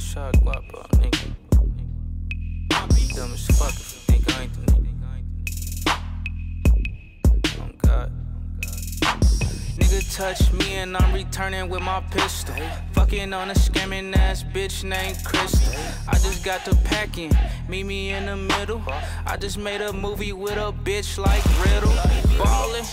shot guapo, nigga. Dumb as fuck if you think I ain't the nigga. Oh God. Nigga touch me and I'm returning with my pistol. Fucking on a scamming ass bitch named Crystal. I just got to packing, meet me in the middle. I just made a movie with a bitch like Riddle. Ballin'.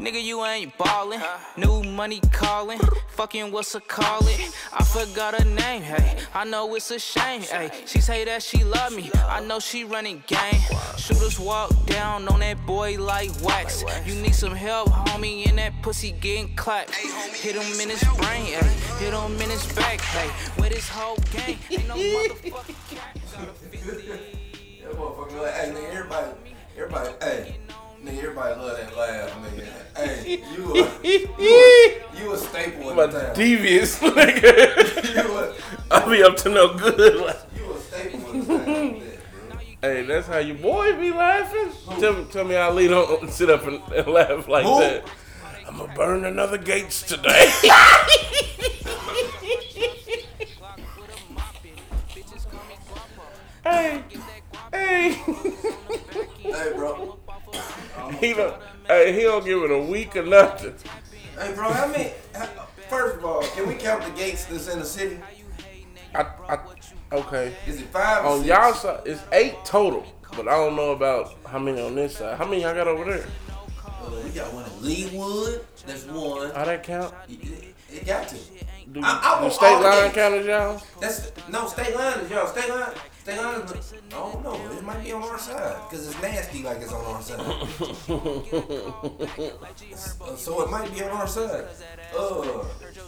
Nigga, you ain't ballin'. New money callin'. Fucking what's a call it? I forgot her name, hey. I know it's a shame, hey. She say that she love me. I know she running game. Shooters walk down on that boy like wax. You need some help, homie, and that pussy getting clapped. Hit him in his brain, hey. Hit him in his back, hey. With his whole gang. Ain't no motherfucking cat. Got a 50. That motherfucker like, everybody, everybody, hey, nigga, everybody love that laugh, nigga. Hey, you a, you a, you a staple in the town. devious nigga. You a, I'll be up to no good. Like, you a staple in the town. with that, bro. hey, that's how your boy be laughing. Tell me, tell me, Ali don't sit up and, and laugh like Who? that. I'm gonna burn another gates today. hey, hey. Hey, bro. he don't. Hey, he don't give it a week or nothing. Hey, bro, how many, first of all, can we count the gates that's in the city? I, I, okay. Is it five or On six? y'all side, it's eight total, but I don't know about how many on this side. How many y'all got over there? Uh, we got one in Leawood. That's one. How that count? It, it got to. Do, I- I do state line count as y'all? That's no state line is y'all. State line, state line is. I don't know. It might be on our side because it's nasty like it's on our side. Uh, so it might be on our side. Uh,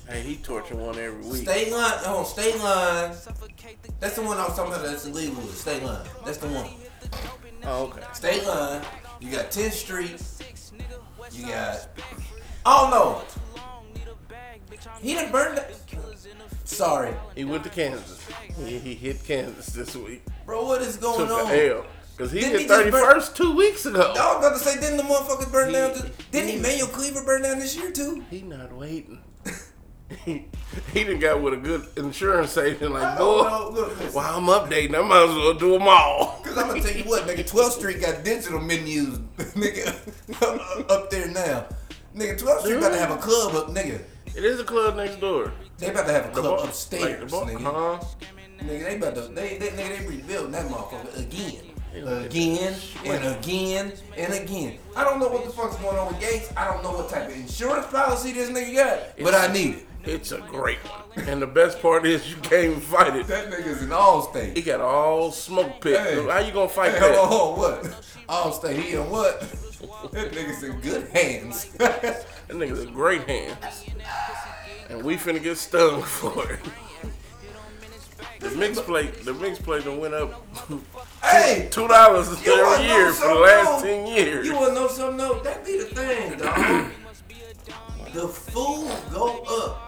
Hey, he torture one every week. Stay line. Oh, state line. That's the one I was talking about. That's illegal. Stay line. That's the one. Oh, okay. State line. You got 10th Street. You got. Oh no. He didn't burn that. Sorry, He went to Kansas. He, he hit Kansas this week. bro. What is going Took on? the L. Because he Didn't hit burn- 31st two weeks ago. I was about to say, didn't the motherfuckers burn He- down? Too? Didn't he- Emanuel Cleaver burn down this year too? He not waiting. he, he done got with a good insurance agent like, boy, know. While I'm updating, I might as well do them all. Cause I'm gonna tell you what, nigga, 12th Street got digital menus, nigga, up there now. Nigga, 12th Street about to have a club up, nigga. It is a club next door. They about to have a club bar- upstairs, like nigga. Huh? Nigga, they about to, they, they, nigga, they rebuilding that motherfucker again. Again and again and again. I don't know what the fuck's going on with Gates. I don't know what type of insurance policy this nigga got, but I need it. It's a great one. And the best part is you can't even fight it. That nigga's in Allstate. He got all smoke pit. Hey. How you gonna fight Hey, that? hold on, hold on, what? Allstate, he in what? That nigga's in good hands. That nigga's a great hands. And we finna get stung for it. The mix plate, the mix plate done went up hey, two dollars every year for the last else? ten years. you wanna know something though? That be the thing, dog. the food go up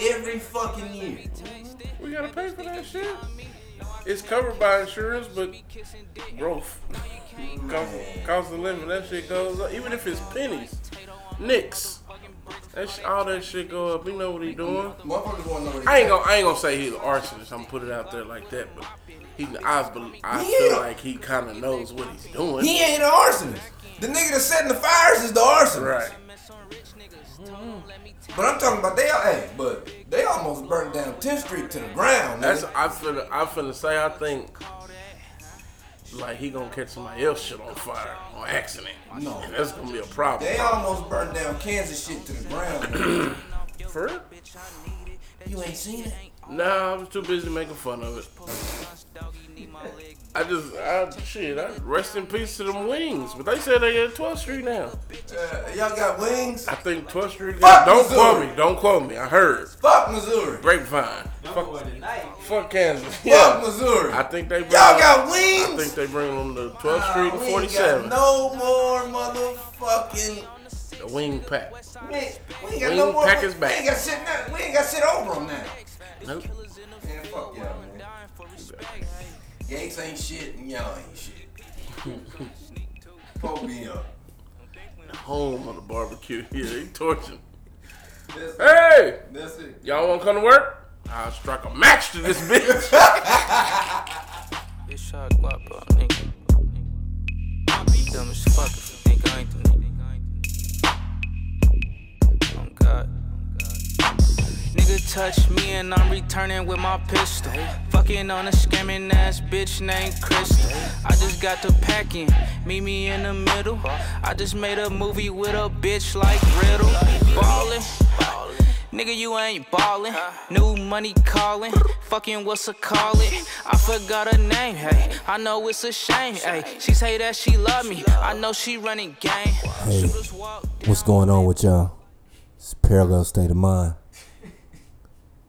every fucking year. We gotta pay for that shit. It's covered by insurance, but growth, cost, cost of living, that shit goes up. Even if it's pennies, nicks, that sh- all that shit go up. We know what he doing. Motherfuckers wanna know what I ain't gonna, I ain't gonna say he's an arsonist. I'm gonna put it out there like that, but he, I, I Yeah. feel like he kind of knows what he's doing. He ain't an arsonist. The nigga that's setting the fires is the arsonist. Right. Mm. But I'm talking about they hey, but they almost burned down 10th Street to the ground. That's nigga. I finna I finna say I think like he gonna catch somebody else shit on fire on accident. No. And that's gonna be a problem. They almost burned down Kansas shit to the ground. nigga. For real? you ain't seen it? Nah, I was too busy making fun of it. I just, I, shit, I, rest in peace to them wings. But they said they at 12th Street now. Uh, y'all got wings? I think 12th Street Fuck got, don't quote me, don't quote me. I heard. Fuck Missouri. Grapevine. Fuck, fuck Kansas. Fuck Yeah. Missouri. I think they bring Y'all them- got I think they bring them to 12th Nah, Street we and 47. got no more motherfucking. The wing pack. We ain't, we ain't got Wing no more. pack is back. We back. ain't got shit now. We ain't got shit over on that. Nope. Man, fuck y'all, man. Gates ain't shit and y'all ain't shit. Pull me up. Home on the barbecue. Yeah, he torching. That's, Hey! that's it. Y'all wanna come to work? I'll strike a match to this bitch. Bitch shot guapa, nigga. Dumb as fuck if you think I ain't the nigga. Nigga touch me and I'm returning with my pistol. Fucking on a scamming ass bitch named Crystal. I just got to packing, meet me in the middle. I just made a movie with a bitch like Riddle. Ballin'. Nigga, you ain't ballin'. New money callin'. Fucking what's a call it? I forgot her name, hey. I know it's a shame, hey. She say that she love me. I know she running game. Hey, what's going on with y'all? It's Parallel State of Mind.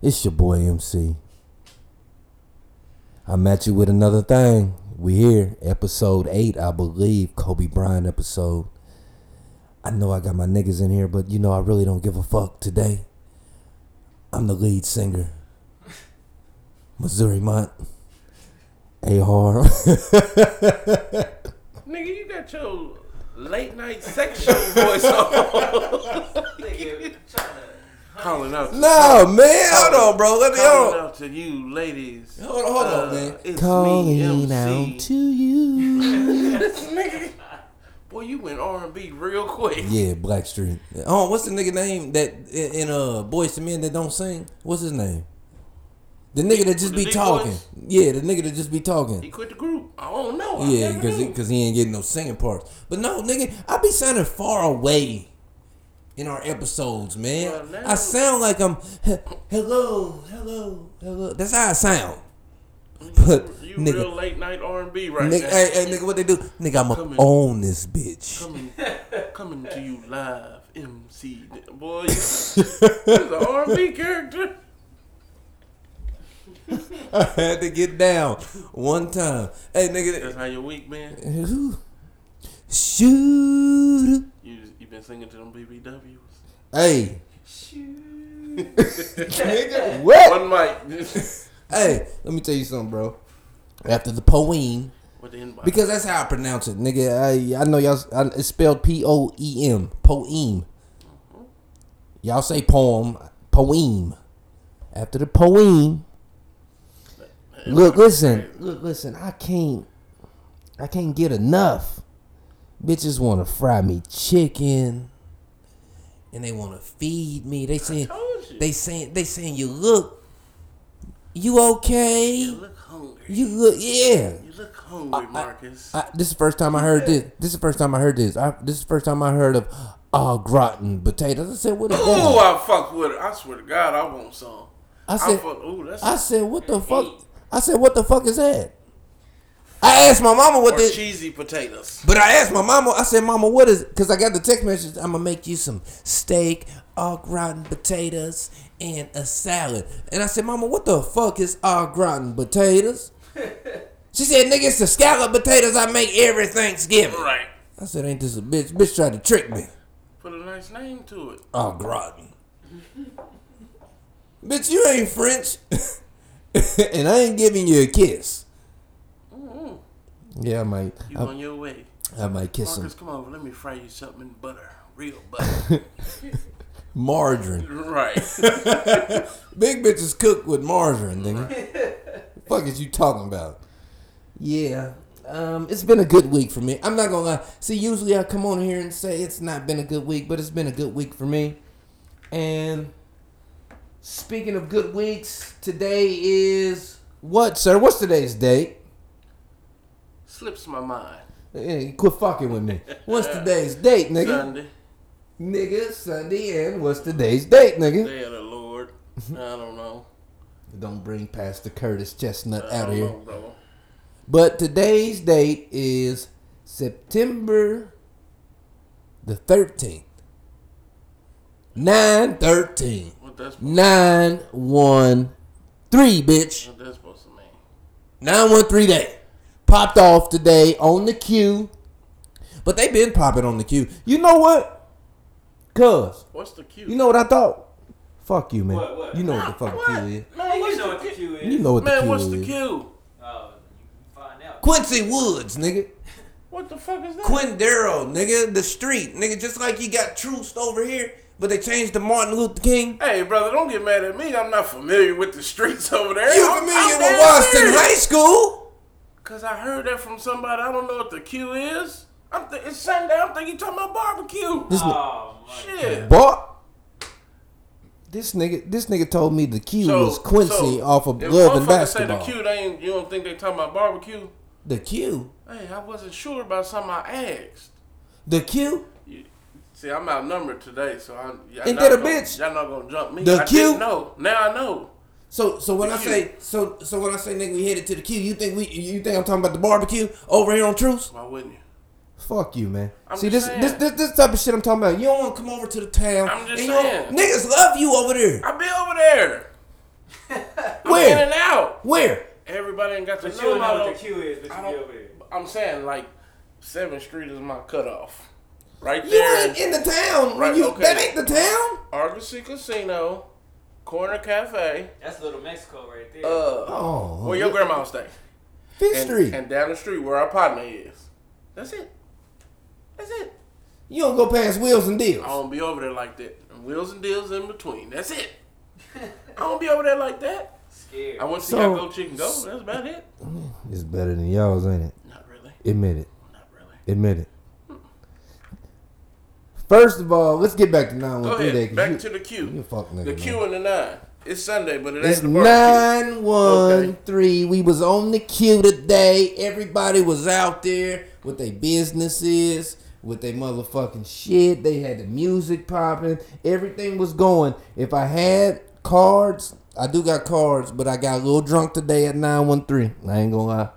It's your boy MC. I'm at you with another thing. We here, episode 8, I believe, Kobe Bryant episode. I know I got my niggas in here, but you know I really don't give a fuck today. I'm the lead singer. Missouri Mont. A-Har. Nigga, you got your late night sex show voice on. Calling out. To, no, man, hold on, bro. Let me calling hold out to you, ladies. Hold on, hold on, Uh, man. It's Calling me, out MC. to you. Nigga, boy, you went R and B real quick. Yeah, Blackstreet. Oh, what's the nigga name that in, in uh Boyz II Men that don't sing? What's his name? The nigga that just The be talking. Voice? Yeah, the nigga that just be talking. He quit the group. I don't know. I Yeah, never because he, cause he ain't getting no singing parts. But no, nigga, I be sounding far away in our episodes, man. Well, now- I sound like I'm hello, hello, hello. That's how I sound. But you nigga, real late night R and B right nigga, now. hey, hey, nigga, what they do? Nigga, I'ma Coming. own this bitch. Coming, coming to you live, MC. Boy, you, you're R and B character. I had to get down one time. Hey, nigga. That's how your week been. Ooh. Shoot. You you been singing to them BBWs. Hey. Nigga, what? One mic. Hey, let me tell you something, bro. After the poem, With the invite. because that's how I pronounce it, nigga. I I know y'all. I, it's spelled P O E M. Poem. Y'all say poem. Poem. After the poem. Look, listen, look, listen. I can't, I can't get enough. Bitches want to fry me chicken, and they want to feed me. They saying, they saying, they saying, you look, you okay? You look hungry. You look, yeah. You look hungry, Marcus. I, this is the first time I heard this. This is the first time I heard this. I, this is the first time I heard of uh gratin potatoes. I said, what is Ooh? I fuck with it. I swear to God, I want some. I I said, fuck. Ooh, that's I said, what the fuck? I said, what the fuck is that? I asked my mama what this. cheesy potatoes. But I asked my mama, I said, Mama, what is Because I got the text message, I'm to make you some steak, au gratin potatoes, and a salad. And I said, Mama, what the fuck is au gratin potatoes? she said, nigga, it's the scallop potatoes I make every Thanksgiving. Right. I said, ain't this a bitch? Bitch tried to trick me. Put a nice name to it. Au gratin. bitch, you ain't French. and I ain't giving you a kiss. Yeah, I might. You I, on your way. I might kiss him. Marcus, come over. Let me fry you something in butter. Real butter. Margarine. right. Big bitches cook with margarine, nigga. fuck is you talking about? Yeah. Um, it's been a good week for me. I'm not gonna lie. See, usually I come on here and say it's not been a good week, but it's been a good week for me. And speaking of good weeks, today is what, sir? What's today's date? Slips my mind. Hey, quit fucking with me. What's today's date, nigga? Sunday. Nigga, Sunday, and what's today's date, nigga? Day of the Lord. I don't know. Don't bring Pastor Curtis Chestnut I out of here. know. But today's date is September the 13th. 9 13. What that's, 9 1 3, bitch. what that's supposed to mean. 913 day. Popped off today on the queue. But they been popping on the queue. You know what? Cuz, What's the cue? you know what I thought? Fuck you, man. What, what? You know what the fucking What? queue is. Man, You what's know the what the cue? Q is. You know what the Man, queue what's is. the cue? Oh, you can find out. Quincy Woods, nigga. What the fuck is that? Quindaro, nigga, the street, nigga, just like you got Troost over here, but they changed to Martin Luther King. Hey, brother, don't get mad at me. I'm not familiar with the streets over there. You I'm- familiar I'm with damn Washington. High School? Cause I heard that from somebody. I don't know what the Q is. I'm th- it's Sunday. I'm thinking you talking about barbecue. This, Oh my Shit. boy, this nigga, this nigga told me the Q was Quincy off of if Love and motherfuckers Basketball. Say the Q, they ain't, you don't think they talking about barbecue? The Q, Hey, I wasn't sure about something I asked. the Q, You- See, I'm outnumbered today, so I. Y'all Ain't that a gonna- bitch? Y'all not gonna jump me. The I Q? didn't. Now I know. So so when I Q. say so so when I say nigga we headed to the Q, you think we you think I'm talking about the barbecue over here on Troost? Why wouldn't you? Fuck you, man. I'm See this just this, saying. this this type of shit I'm talking about. You don't want to come over to the town. I'm just and you saying. niggas love you over there. I be over there. I'm Where? in and out. Where? Everybody ain't got to But you know don't know what the Q is, but I you don't- be over there. I'm saying like Seventh Street is my cutoff. Right there. You there. ain't in the town. Right, you, okay. That ain't the town. Argosy Casino, Corner Cafe, That's Little Mexico right there. uh, Oh, where your grandma stay, Fifth and, Street. and down the street where our partner is. That's it. That's it. you don't go past Wheels and Deals. I don't be over there like that. And wheels and deals in between. That's it. I don't be over there like that. Scared. I went to So- y'all go chicken go. That's about it. It's better than y'all's, ain't it? Not really. Admit it. Not really. Admit it. First of all, let's get back to 913 Go day. ahead. 'cause Back you, to the Q. you fuck nigga, the man. And the nine. It's Sunday, but it It's ain't the barbecue. nine one three. We was on the queue today. Everybody was out there with their businesses, with their motherfucking shit. They had the music popping. Everything was going. If I had cards, I do got cards, but I got a little drunk today at nine one three. I ain't gonna lie.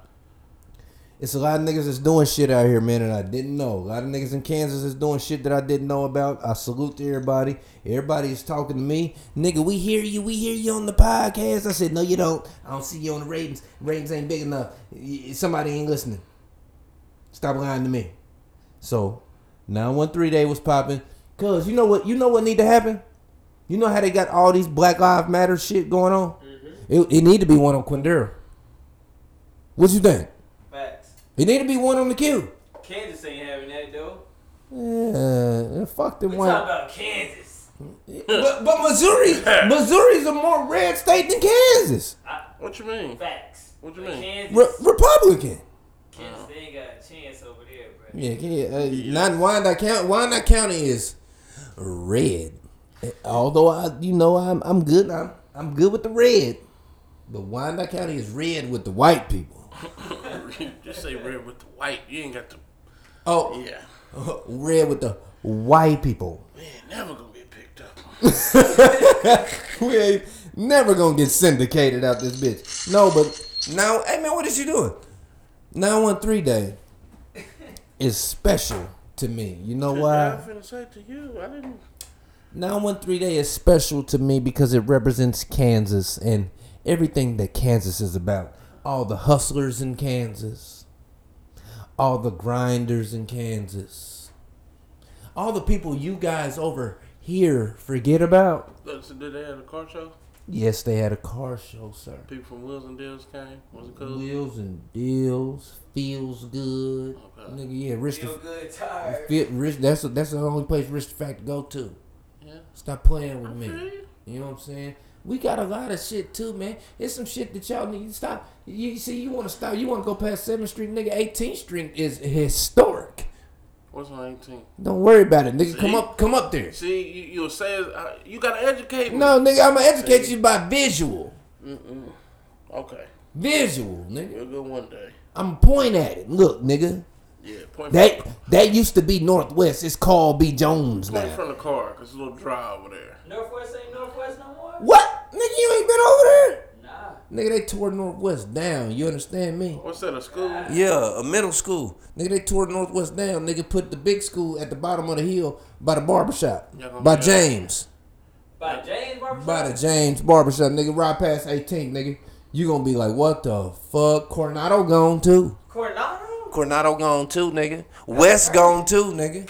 It's a lot of niggas that's doing shit out here, man, and I didn't know. A lot of niggas in Kansas is doing shit that I didn't know about. I salute to everybody. Everybody is talking to me. Nigga, we hear you. We hear you on the podcast. I said, no, you don't. I don't see you on the ratings. Ratings ain't big enough. Somebody ain't listening. Stop lying to me. So, 913 day was popping. Cause you know what? You know what need to happen? You know how they got all these Black Lives Matter shit going on? Mm-hmm. It, it need to be one on Quindaro. What you think? Facts. It need to be one on the queue. Kansas ain't having that though. Yeah, fuck the We one. talking about Kansas. But, but Missouri, Missouri's a more red state than Kansas. I, What you mean? facts. What you But mean? Kansas, Re- Republican. Kansas, they ain't got a chance over there, bro. Yeah, yeah. Uh, not Wyandotte County. Wyandotte County is red. Although I, you know, I'm I'm good. I'm I'm good with the red. But Wyandotte County is red with the white people. Just say red with the white. You ain't got to. Oh, Yeah. red with the white people. Man, never gonna get picked up. we ain't never gonna get syndicated out this bitch. No, but now, hey man, what is you doing? 913 day is special to me. You know why? I'm finna say to you. I didn't. 913 day is special to me because it represents Kansas and everything that Kansas is about. All the hustlers in Kansas, all the grinders in Kansas, all the people you guys over here forget about. So did they have a car show? Yes, they had a car show, sir. People from Wheels and Deals came. Was it cool? Wheels and deals, feels good. Okay. Nigga, yeah, Rich. Feel good, tired. Fit, Rich. That's that's the only place Rich the Fact to go to. Yeah. Stop playing with me. feel you. You know what I'm saying? We got a lot of shit too, man. It's some shit that y'all need to stop. You see, you want to stop. You want to go past Seventh Street, nigga. 18th Street is historic. What's on 18? Don't worry about it, nigga. Come up, come up there. See, you, you'll say, uh, you gotta educate me. No, nigga, I'm gonna educate you by visual. Mm-mm. Okay. Visual, nigga. You'll go one day. I'm point at it. Look, nigga. Yeah, point That from, that used to be Northwest. It's called B Jones point now. from the car, because it's a little dry over there. Northwest ain't Northwest no more? What? Nigga, you ain't been over there? Nah. Nigga, they tore Northwest down. You understand me? What's that, a school? Yeah, a middle school. Nigga, they tore Northwest down. Nigga, put the big school at the bottom of the hill by the barbershop. By James. By James Barbershop? By the James barbershop. Nigga, Ride past 18th, nigga. You gonna be like, what the fuck? Coronado gone too. Coronado? Coronado gone too, nigga. West gone too, nigga.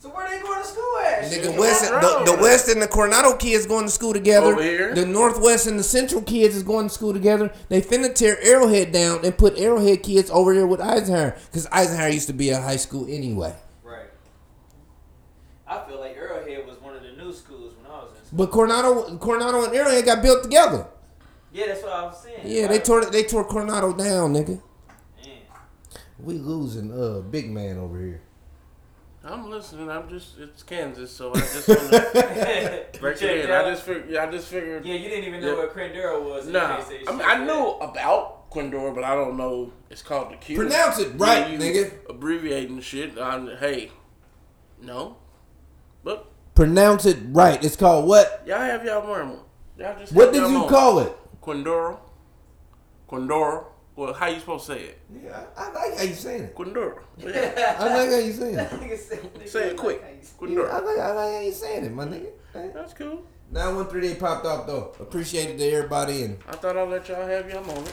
So where they going to school at? Nigga, West, the, the West and the Coronado kids going to school together. Over here? The Northwest and the Central kids is going to school together. They finna tear Arrowhead down and put Arrowhead kids over there with Eisenhower. Because Eisenhower used to be a high school anyway. Right. I feel like Arrowhead was one of the new schools when I was in school. But Coronado, Coronado and Arrowhead got built together. Yeah, that's what I was saying. Yeah, they tore they tore Coronado down, nigga. Man. We losing uh big man over here. I'm listening. I'm just it's Kansas, so I just want to break it in. I just figured. Yeah, I just figured. Yeah, you didn't even know Yeah. what Crandero was. in Nah, I, mean, I that. knew about Quindor, but I don't know. It's called the Q. Pronounce it right, You nigga. Abbreviating shit. I'm, hey, no, but Pronounce it right. It's called what? y'all have y'all moment. Y'all just What did y'all you moment. call it? Quindoro. Quindoro. Well, how you supposed to say it? Yeah, I like how you saying it. Quindoro. Yeah. I like how you saying it. Nigga said- nigga say it quick. how. Yeah, I like, I like how you saying it, my nigga. That's cool. Nine one three they popped off though. Appreciate it to everybody, and I thought I'd let y'all have your moment.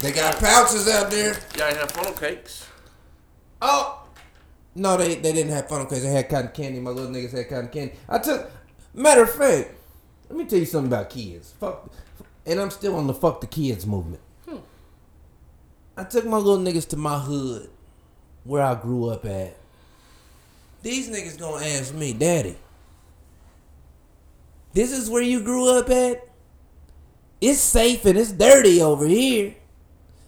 they got pouches out there. Y'all have funnel cakes. Oh, no, they they didn't have funnel cakes. They had cotton candy. My little niggas had cotton candy. I took. Matter of fact, let me tell you something about kids. Fuck, and I'm still on the fuck the kids movement. I took my little niggas to my hood, where I grew up at. These niggas gonna ask me, Daddy, this is where you grew up at? It's safe and it's dirty over here.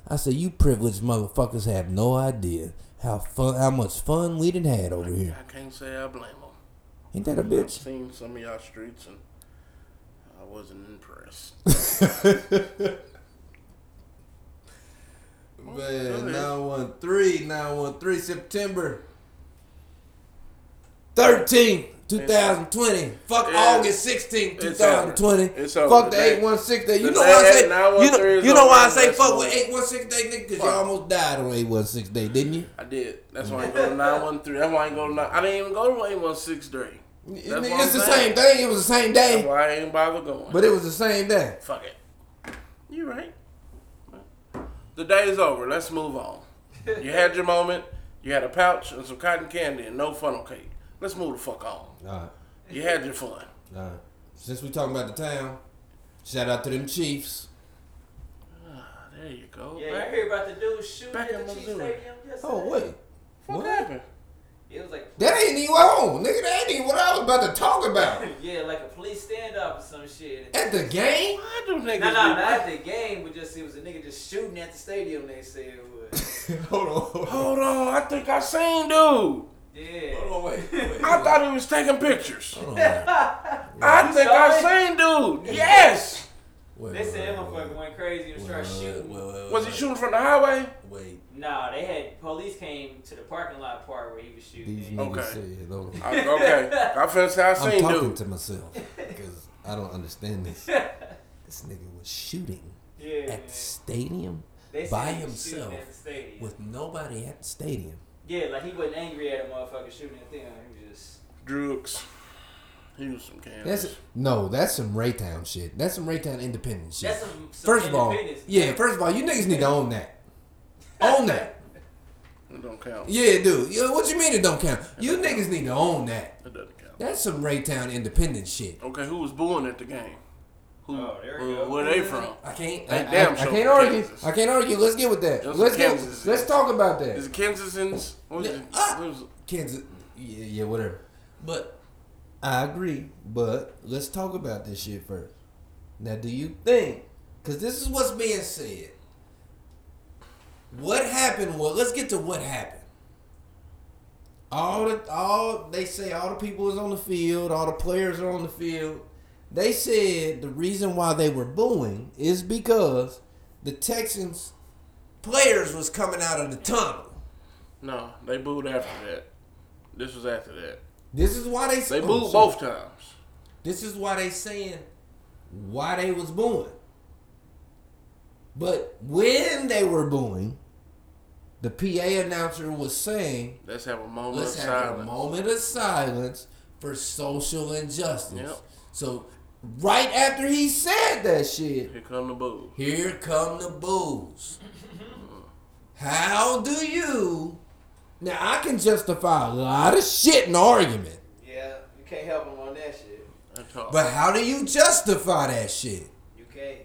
I said, you privileged motherfuckers have no idea how fun, how much fun we done had over here. I can't say I blame them. Ain't that a I've bitch? seen some of y'all streets and I wasn't impressed. Man, 913, 913, September 13th, 2020. Fuck Yeah. August 16th, It's 2020. over. It's over. Fuck the The day- 816 day. You know why I say, you 913 know, you know why I say fuck with 816 day, nigga? Because you almost died on 816 day, didn't you? I did. That's why I ain't go to 913. That's why I go to 9. I didn't even go to 8163. That's Nigga, what it's the saying. same thing. It was the same day. That's day, why I ain't bother going. but it was the same day. Fuck it. You right. The day is over. Let's move on. You had your moment. You had a pouch and some cotton candy and no funnel cake. Let's move the fuck on. All right. You had your fun. All right. Since we talking about the town, shout out to them Chiefs. Ah, there you go. Yeah, Back- you heard about the dude shooting back at the Chiefs Missouri. Stadium yesterday? Oh wait, What, What? happened? It was like that ain't even on, nigga. That ain't even what I was about to talk about yeah, like a police stand up or some shit. at the game. Why do niggas No, no, be- not at the game, but just it was a nigga just shooting at the stadium. They said it was. hold on, hold on, I think I seen dude. Yeah. hold on, wait, wait. I thought he was taking pictures. Hold on, wait, I think saw I seen dude. Yes. wait, They said that wait, motherfucker went crazy and started shooting. wait, wait, Was he wait, shooting from the highway? Wait, Nah, they had police came to the parking lot part where he was shooting. these niggas Okay. said, hold on. I, okay, I finna say I seen I'm talking dude. to myself because I don't understand this. This nigga was shooting Yeah, man. at the stadium They said by he was himself at the stadium. with nobody at the stadium. yeah, like he wasn't angry at a motherfucker shooting at them. He was just. Drugs. He was some Kansas. That's no, that's some Raytown shit. That's some Raytown independent shit. That's some, some First of all, yeah. First of all, you niggas need to own that. Own that. It don't count. Yeah, dude. Yeah, what you mean it don't count? You niggas need to own that. It doesn't count. That's some Raytown independent shit. Okay, who was booing at the game? Who? Oh, there we who- go. Where they from? I can't. They I, I- damn I sure can't from argue. Kansas. I can't argue. Let's get with that. Those Let's get. Kansas. Let's talk about that. Is it Kansasans? What was it? Ah! what was it? Kansas. Yeah, yeah, whatever. But I agree. But let's talk about this shit first. Now, do you think? Because this is what's being said. What happened? Well, let's get to what happened. All the all they say all the people was on the field, all the players are on the field. They said the reason why they were booing is because the Texans players was coming out of the tunnel. No, they booed after that. This was after that. This is why they They oh, booed shit. both times. This is why they saying why they was booing. But when they were booing, the PA announcer was saying, Let's have a moment "Let's of have silence. a moment of silence for social injustice." Yep. So, right after he said that shit, Here come the boo. here come the boos. How do you? Now I can justify a lot of shit in the argument. Yeah, you can't help him on that shit. But how do you justify that shit? You can't.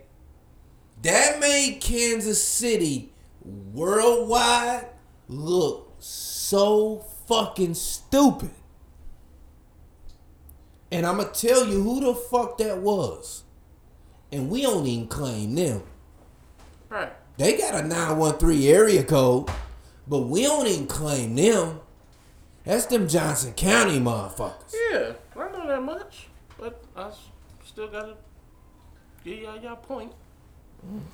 That made Kansas City worldwide look so fucking stupid. And I'm gonna tell you who the fuck that was. And we don't even claim them. Right. They got a 913 area code, but we don't even claim them. That's them Johnson County motherfuckers. Yeah, I know that much, but I still gotta give y'all y'all point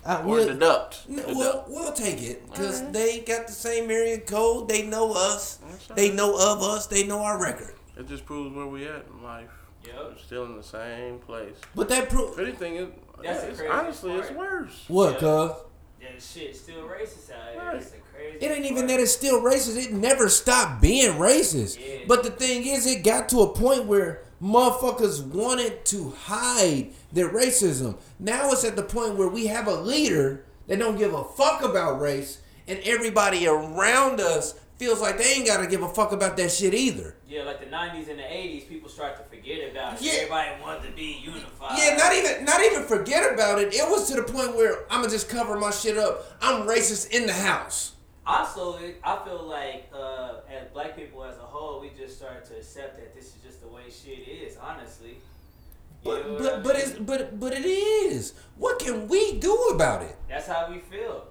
I, or we'll, deduct. n- Deduct. we'll, we'll take it because Alright. Mm-hmm. they got the same area code. They know us. That's They know of us. They know our record. It just proves where we at in life. Yep. We're still in the same place. But that proves. If anything, it, That's it's, crazy honestly, it's worse. what, Yeah. cuz? That shit still racist out here. Right. Crazy. It ain't even part. that it's still racist. It never stopped being racist. Yeah. But the thing is, it got to a point where motherfuckers wanted to hide their racism. Now it's at the point where we have a leader that don't give a fuck about race, and everybody around us feels like they ain't gotta give a fuck about that shit either. Yeah, like the '90s and the '80s, people start to forget about it. Yeah. Everybody wanted to be unified. Yeah, not even not even forget about it. It was to the point where I'ma just cover my shit up. I'm racist in the house. Also, I feel like uh, as black people as a whole, we just started to accept that this is just the way shit is. Honestly. You know But I but but it's but but it is. What can we do about it? That's how we feel.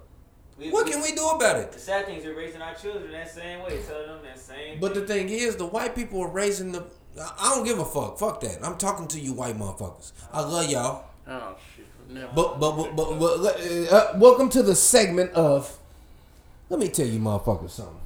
We, What can we do about it? The sad thing is we're raising our children that same way, telling them that same. But the thing is, the white people are raising the. I don't give a fuck. Fuck that. I'm talking to you, white motherfuckers. I love y'all. Oh shit, never. But but but but, but uh, welcome to the segment of. Let me tell you, motherfuckers, something.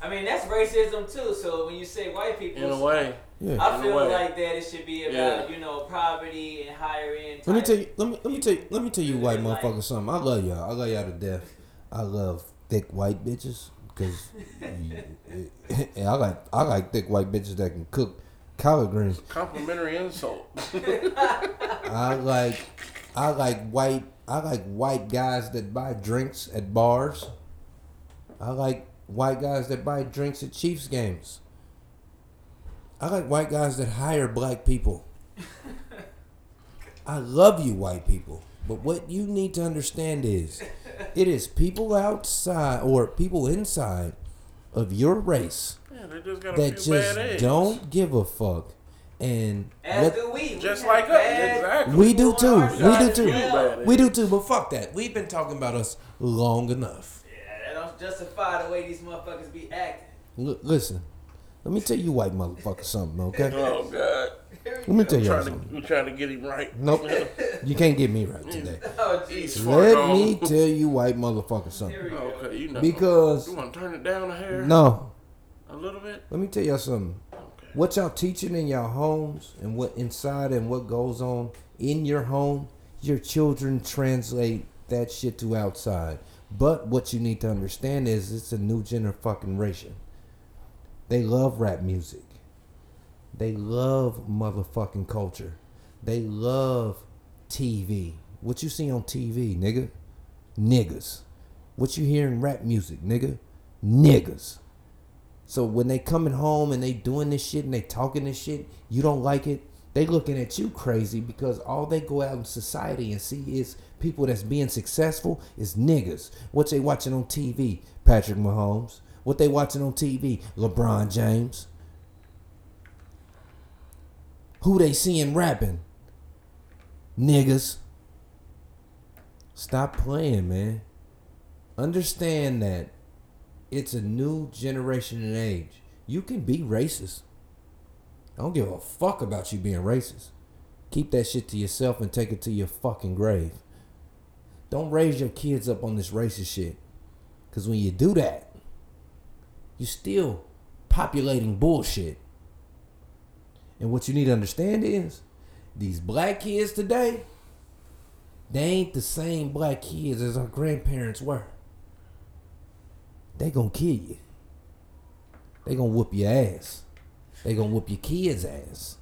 I mean, that's racism too. So when you say white people, in a way, Yeah. I feel way. like that it should be about Yeah. you know poverty and higher end. Let me tell you. Let me let me tell you. Let me tell you, white Like- motherfuckers, something. I love y'all. I love y'all to death. I love thick white bitches because I like I like thick white bitches that can cook collard greens. complimentary insult. I like I like white I like white guys that buy drinks at bars. I like white guys that buy drinks at Chiefs games. I like white guys that hire black people. I love you white people. But what you need to understand is it is people outside or people inside of your race yeah, just that just don't give a fuck. And As what- do we. We Just have like us, exactly. we do too. We do too. We do too, but fuck that. We've been talking about us long enough. Yeah, that don't justify the way these motherfuckers be acting. L- listen, let me tell you, white motherfucker, something, okay? Oh god, Let me tell you something. we trying to get him right. Nope, you can't get me right today. Oh fuck Let me tell you, white motherfucker, something. Okay, you know. Because you want to turn it down a hair? no, a little bit. let me tell y'all something. Okay. What y'all teaching in your homes and what inside and what goes on in your home, your children translate that shit to outside. But what you need to understand is it's a new generation. They love rap music. They love motherfucking culture. They love TV. What you see on TV, nigga? Niggas. What you hear in rap music, nigga? Niggas. So when they coming home and they doing this shit and they talking this shit, you don't like it. They looking at you crazy because all they go out in society and see is people that's being successful is niggas. What they watching on TV? Patrick Mahomes. What they watching on TV? LeBron James. Who they seeing rapping? Niggas. Stop playing, man. Understand that it's a new generation and age. You can be racist. I don't give a fuck about you being racist. Keep that shit to yourself and take it to your fucking grave. Don't raise your kids up on this racist shit. Because when you do that, you're still populating bullshit. And what you need to understand is these black kids today, they ain't the same black kids as our grandparents were. They gonna kill you. They gonna whoop your ass. They gonna whoop your kids' ass.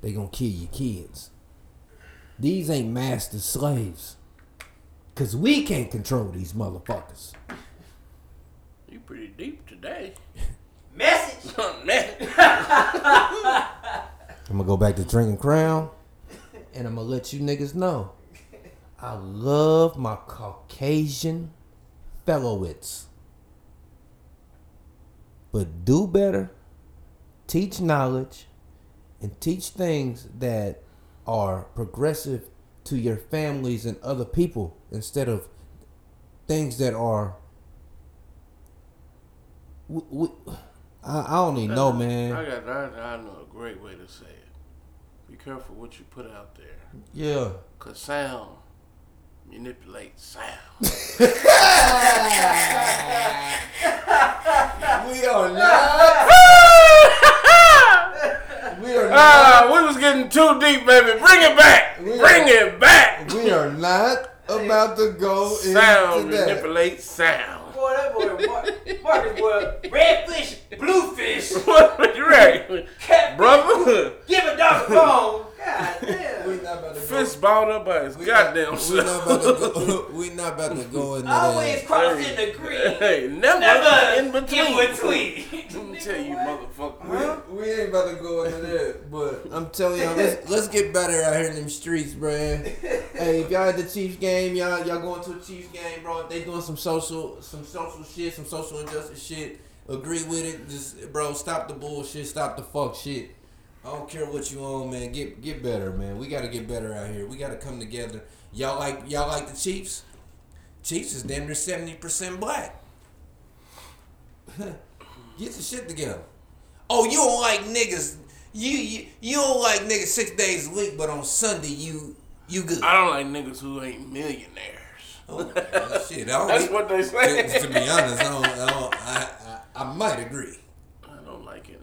They gonna kill your kids. These ain't master slaves. Cause we can't control these motherfuckers. You pretty deep today. Message. Man, I'm gonna go back to drinking crown, and I'm gonna let you niggas know. I love my Caucasian fellowits. But do better, teach knowledge, and teach things that are progressive to your families and other people instead of things that are. We, we, I, I don't even know, man. I got I, I know a great way to say it. Be careful what you put out there. Yeah. Cause sound manipulates sound. We are not. we are not. ah, we was getting too deep, baby. Bring it back. We Bring are- it back. We are not about to go Sound into that. manipulates sound. Boy, that boy, Mar- Marcus, boy, red fish, blue fish, What right, cat, brother? give a dog a bone. God damn. We not about to go. Fist balled up by his we goddamn not, we not about self. to go. We not about to go into Always that. crossing the green. Hey, never, Never in between. In between. Let me tell you, motherfucker. We, we ain't about to go into that, but I'm telling y'all, let's, let's get better out here in them streets, bruh. hey, if y'all at the Chiefs game, y'all y'all going to a Chiefs game, bro. If they doing some social some social shit, some social injustice shit, agree with it. Just bro, stop the bullshit, stop the fuck shit. I don't care what you on, man. Get get better, man. We gotta get better out here. We gotta come together. Y'all like y'all like the Chiefs? Chiefs is damn near seventy percent black. Get your shit together. Oh, you don't like niggas. You, you you don't like niggas six days a week, but on Sunday you you good. I don't like niggas who ain't millionaires. Oh, shit, I don't That's get- what they to, say. to be honest, I don't, I, don't, I, I, I might agree. I don't like it.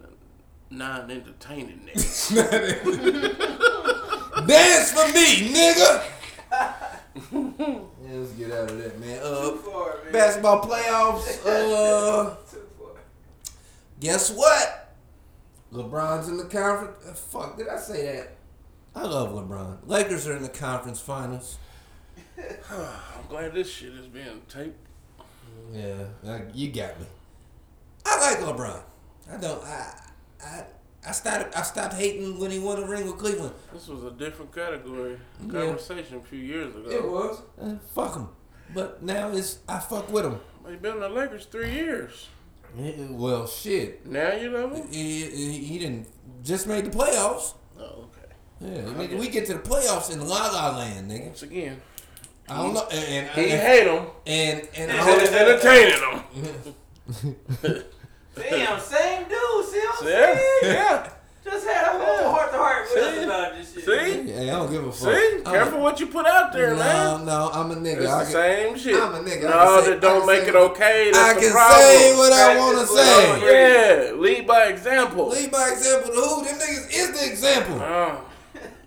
Non-entertaining niggas. Dance for me, nigga. yeah, let's get out of that, man. Uh, Too far, man. basketball playoffs. Uh, Too far. guess what? LeBron's in the conference. uh, fuck, did I say that? I love LeBron. Lakers are in the conference finals. I'm glad this shit is being taped. Yeah, you got me. I like LeBron. I don't. I I I started. I stopped hating when he won a ring with Cleveland. This was a different category Yeah. conversation a few years ago. It was. Uh, fuck him. But now it's I fuck with him. He been in the Lakers three years. Yeah, Well, shit. Now you love him? He, he, he didn't just made the playoffs. Oh, okay. Yeah, nigga, we get to the playoffs in La La Land, nigga. Once again, I don't know, and and he and, hate him. and, and Until he's I, entertaining him. Damn, same dude. See what I'm See? saying? Yeah. Just had a whole heart to heart with us See? about this shit. See? hey, I don't give a fuck. See? I'm Careful what you put out there, no, man. no, I'm a nigga. It's I the can- same shit. I'm a nigga. No, say- that don't make say- it okay. That's I the can problem. say what I want to Practice what say. Yeah, lead by example. Lead by example to who? Them niggas is the example. Oh,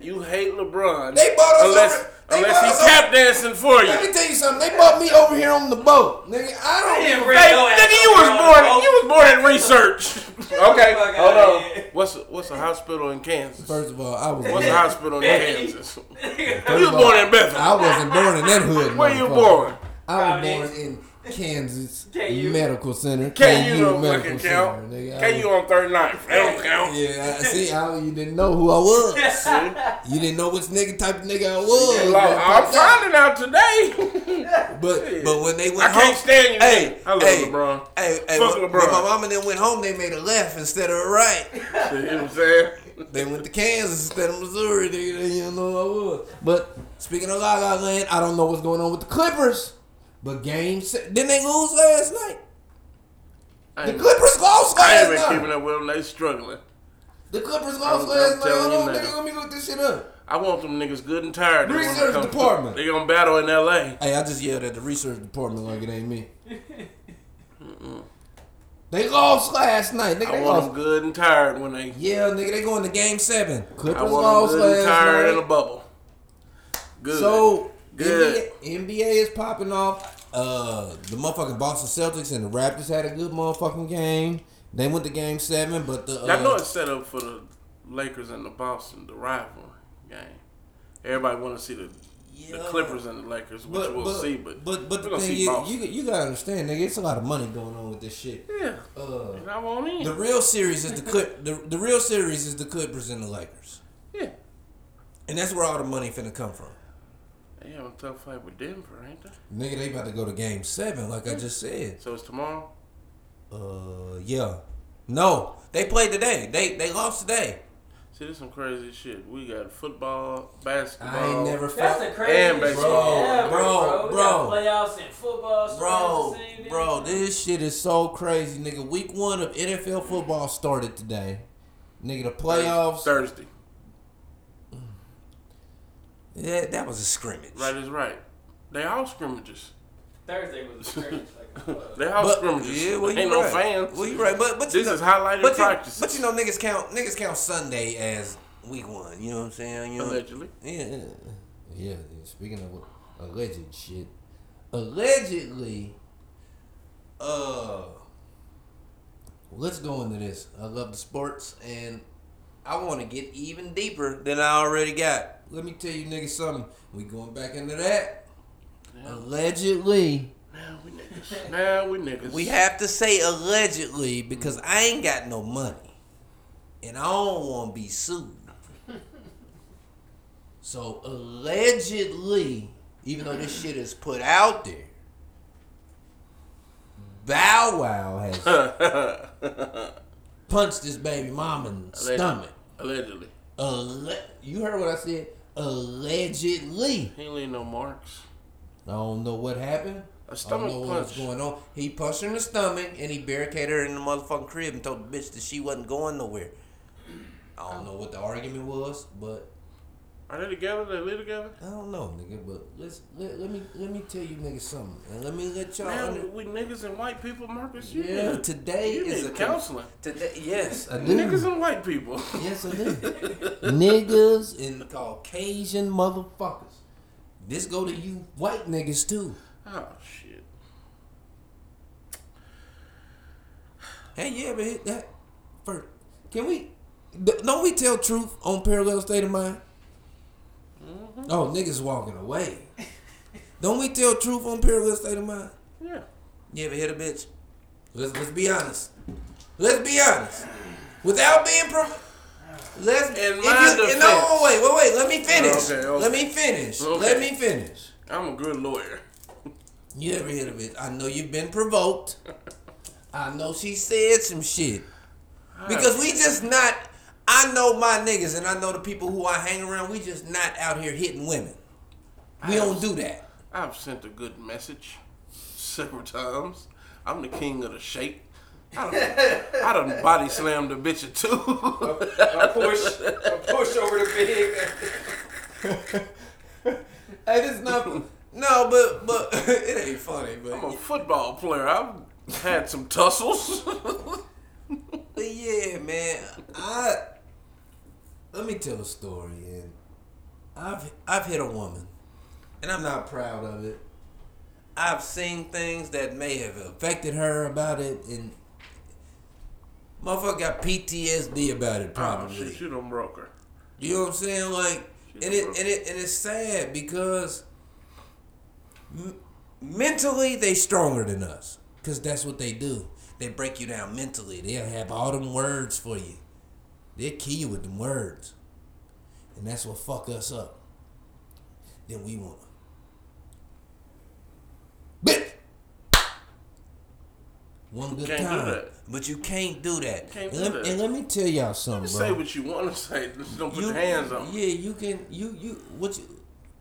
you hate LeBron. They bought us unless over- they unless bought he tap dancing for you. Let me tell you something. They brought me over here on the boat, nigga. I don't. Damn, give a Hey, Yo, nigga, you over was here born. You was born in research. okay, hold on. What's a, what's a hospital in Kansas? First of all, I was. What's a hospital in Kansas? First You was of born in Bethany. I wasn't born in that hood. Where you born? I was born in Kansas KU. Medical Center. KU don't Medical fucking Center, count. nigga. KU on 39th. They don't count. Yeah, see how you didn't know who I was. You didn't know which nigga type of nigga I was. Like, I'm finding out today. But but when they went I home, can't stand you. Hey. I love hey, LeBron. Hey, hey, Fuck when, LeBron. when my mom and them went home, they made a left instead of a right. See what I'm saying? They went to Kansas instead of Missouri. They, they didn't know who I was. But speaking of La La Land, I don't know what's going on with the Clippers. But game se- didn't they lose last night? The Clippers lost I ain't last been night. keeping up with them. They struggling. The Clippers lost I'm- I'm last night. telling Hold you on, now. nigga. Let me look this shit up. I want them niggas good and tired. They wanna Research come- department. They gonna battle in L.A. Hey, I just yelled at the research department like it ain't me. they lost last night. Nigga, I they want lost. them good and tired when they. Yeah, nigga, they going to game seven. I Clippers want lost them good and last tired night. in a bubble. Good. So Good. NBA, NBA is popping off. Uh, the motherfucking Boston Celtics and the Raptors had a good motherfucking game. They went to game seven, but the uh, I know it's set up for the Lakers and the Boston, the rival game. Everybody want to see the, the Clippers and the Lakers, which but, we'll but, see. But but but the thing is, Boston. you you gotta understand, nigga, it's a lot of money going on with this shit. yeah, Uh, and I want in. the real series is the Clip. The, the real series is the Clippers and the Lakers, yeah, and that's where all the money finna come from. They have a tough fight with Denver, ain't they? Nigga, they about to go to game seven, like I just said. So it's tomorrow. Uh, yeah. No, they played today. They they lost today. See, this some crazy shit. We got football, basketball. I ain't never That's felt. the craziest And shit baseball. ever, Bro, bro. We bro. got playoffs and football. Bro, starting the same bro, this shit is so crazy, nigga. Week one of NFL football started today. Nigga, the playoffs. Thursday. Yeah, that was a scrimmage. Right is right. They all scrimmages. Thursday was a scrimmage. Like, uh, They all But, scrimmages. yeah, well, you Ain't no right. fans. Well, you right, but but you This know, is highlighted but practices. You, but you know, niggas count niggas count Sunday as week one. You know what I'm saying? You know, Allegedly. Yeah, yeah. yeah. Speaking of alleged shit, allegedly, uh, let's go into this. I love the sports, and I want to get even deeper than I already got. Let me tell you, niggas, something. We going back into that. Allegedly, Now we niggas. Now we niggas. we have to say allegedly because I ain't got no money, and I don't want to be sued. So allegedly, even though this shit is put out there, Bow Wow has punched his baby mama in the stomach. Allegedly. Alle- you heard what I said? Allegedly. He ain't no marks. I don't know what happened. I don't stomach know what's going on. He punched her in the stomach and he barricaded her in the motherfucking crib and told the bitch that she wasn't going nowhere. I don't know what the argument was, but Are they together? They live together? I don't know, nigga. But let's let, let me let me tell you niggas something, and let me let y'all. Man, under- we niggas and white people, Marcus. You yeah, need, today you is need a counseling. Today, yes, I do. Niggas and white people. Yes, I do. niggas and Caucasian motherfuckers. This go to you white niggas too. Oh shit. Hey, yeah, but hit that first. Can we? Don't we tell truth on parallel state of mind? Oh, niggas walking away. don't we tell truth on parallel state of mind? Yeah. You ever hit a bitch? Let's let's be honest. Let's be honest. Without being pro. Let's. In if my you, defense- no, wait, wait, wait. Let me finish. Okay, okay. Let me finish. Okay. Let me finish. I'm a good lawyer. You ever hit a bitch? I know you've been provoked. I know she said some shit. Because we just not. I know my niggas and I know the people who I hang around. We just not out here hitting women. We don't do that. I've sent a good message several times. I'm the king of the shake. I done, I done body slammed a bitch or two. a push, a push over the big. Hey, this not. No, but but it ain't funny. But I'm a football player. I've had some tussles. but yeah, man. I let me tell a story. And I've I've hit a woman, and I'm not proud of it. I've seen things that may have affected her about it, and motherfucker got PTSD about it oh, probably. shit, you done broke her. You know what I'm saying? Like, and it and it and it's sad because m- mentally they stronger than us, cause that's what they do. They break you down mentally. They'll have all them words for you. They'll kill you with them words, and that's what fuck us up. Then we want, bitch. One good Can't do time, that. but you can't do that. Can't and, do let, that. and let me tell y'all something, Just bro say what you want to say. Just don't put you, your hands on. Yeah, you can. You you what you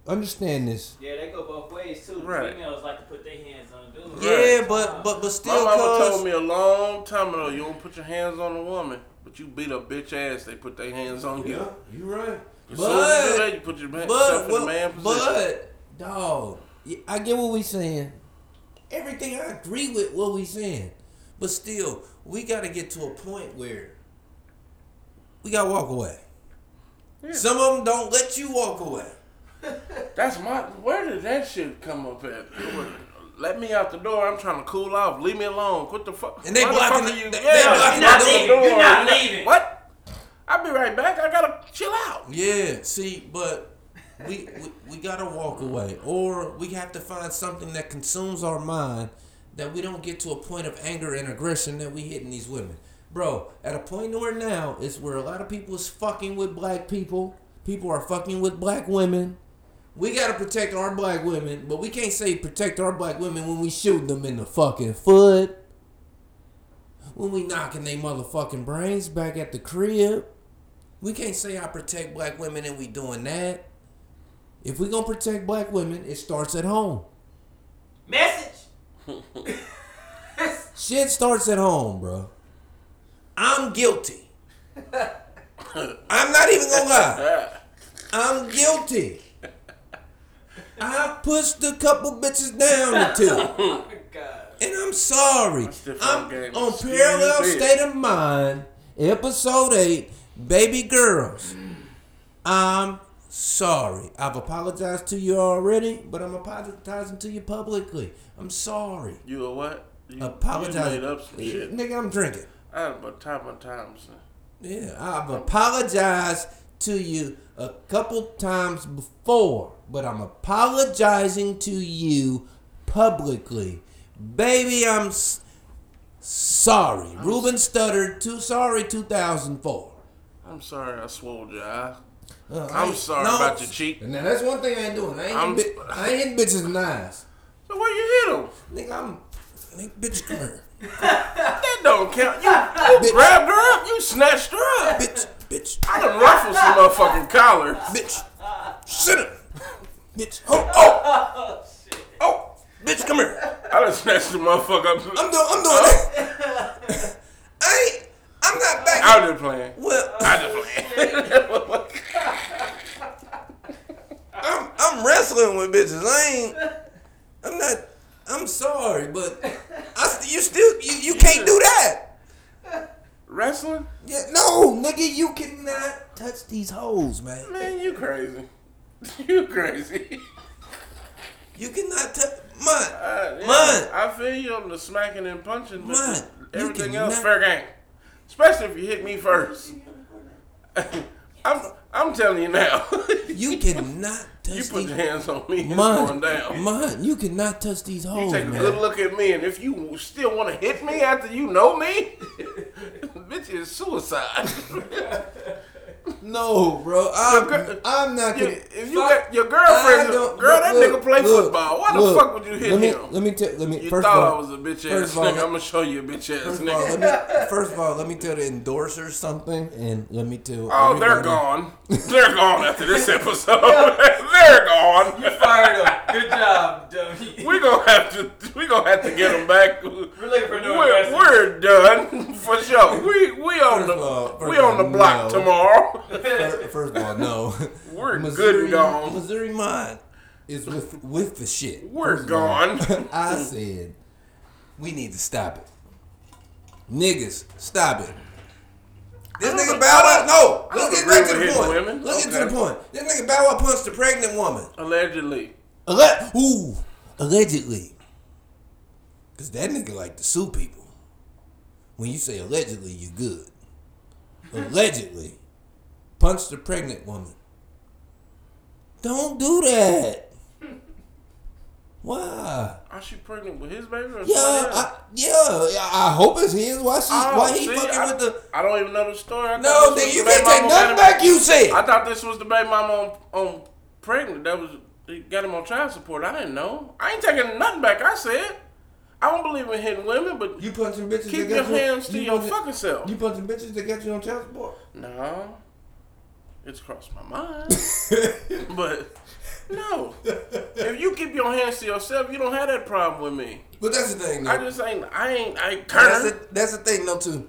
understand this? Yeah, they go both ways too. The Right. Females like to put their hands on dudes. Yeah, Right. but but but My still, mama told me a long time ago, you don't put your hands on a woman, but you beat a bitch ass, they put their hands on you. yeah, you right. As soon you do But that, you put your man, but yourself in what- the man position. but dog, I get what we saying. Everything I agree with what we saying, but still, we got to get to a point where we got to walk away. Yeah. Some of them don't let you walk away. That's my. Where did that shit come up at? Let me out the door. I'm trying to cool off. Leave me alone. What the fuck? And they Why the blocking fuck the- are you? they- yeah, they blocking I'm the out door. the You're not leaving. What? I'll be right back. I gotta chill out. Yeah, see, but we, we we gotta walk away, or we have to find something that consumes our mind that we don't get to a point of anger and aggression that we hitting these women, bro. At a point where now it's where a lot of people is fucking with black people. People are fucking with black women. We gotta protect our black women, but we can't say protect our black women when we shooting them in the fucking foot. When we knocking their motherfucking brains back at the crib. We can't say I protect black women and we doing that. If we gonna protect black women, it starts at home. Message. Shit starts at home, bro. I'm guilty. I'm not even gonna lie. I'm guilty. I pushed a couple bitches down or two. Oh. And I'm sorry. I'm game. on Excuse Parallel me. State of Mind, episode 8, Baby Girls. I'm sorry. I've apologized to you already, but I'm apologizing to you publicly. I'm sorry. You a what? You, Apologize. You made up some shit. Nigga, I'm drinking. I had about time on time, son. Yeah, I've apologized to you a couple times before, but I'm apologizing to you publicly. Baby, I'm s- sorry. Ruben stuttered. Too sorry. 2004. I'm sorry I swole your eye. Uh, I'm sorry about your cheek. Now that's one thing I ain't doing. I ain't, I'm- hitting, bi- I ain't hitting bitches in the eyes. So where you hit him? Nigga, I'm. Nigga, bitch, come here. That don't count. You, you Bitch. grabbed her up. You snatched her up. Bitch, bitch, I done ruffled some motherfucking collars. bitch. Sit up. Bitch. Oh, oh. Oh, bitch, come here. I done snatched the motherfucker up. I'm doing. I'm doing that. I ain't. I'm not back. I was just playing. well, I just playing. I'm I'm wrestling with bitches. I ain't. I'm not. I'm sorry, but I st- you still you, you can't do that. Wrestling? Yeah, no, nigga, you cannot touch these hoes, man. Man, you crazy. You crazy. You cannot touch mine. Uh, yeah, Mine. I feel you on the smacking and punching, but Mine. Everything else fair game. Especially if you hit me first. I'm I'm telling you now. You cannot touch you put these. your hands on me, going down. mine. You cannot touch these You hoes, take a man. good look at me, and if you still want to hit me after you know me, bitch is suicide. No, bro. I'm, Your I'm not gonna. if you fuck- got your girlfriend, girl, that look, nigga play look, football. Why look, the fuck would you hit let me, him? Let me tell. Let me. you first thought of all, I was a bitch ass of all, I'm gonna show you a bitch ass all, nigga. let me first of all let me tell the endorsers something, and let me tell. Oh, they're gone. They're gone after this episode. They're gone. You fired him. Good job, dummy. We're gonna have to. We gonna have to get them back. We're looking for new We're, we're done for sure. We we on First the all- we of on the block no. tomorrow. Fir- First of all, no. We're good Missouri, and gone. Missouri mine is with with the shit. We're First of all, gone. I said we need to stop it. Niggas, stop it. This nigga Bow Wow. No, let's get back to the point. women. Let's get to the point. This nigga Bow Wow punched a pregnant woman. Allegedly. Alle- Ooh, allegedly. Cause that nigga like to sue people. When you say allegedly, you good. Allegedly, punched a pregnant woman. Don't do that. Why? Are she pregnant with his baby or Yeah. I, yeah. I hope it's his. Why she? Oh, why he see, fucking I, with the? I don't even know the story. I No, nigga, you can't take nothing back. You said. I thought this was the baby mama on, on pregnant. That was he got him on child support. I didn't know. I ain't taking nothing back. I said I don't believe in hitting women, but You punching bitches. keep your you- hands to you your punching- fucking self. You punching bitches that got you on child support. no, it's crossed my mind, but no. If you keep your hands to yourself, you don't have that problem with me. But that's the thing, though. I just ain't. I ain't. I ain't That's the, that's the thing, though, too.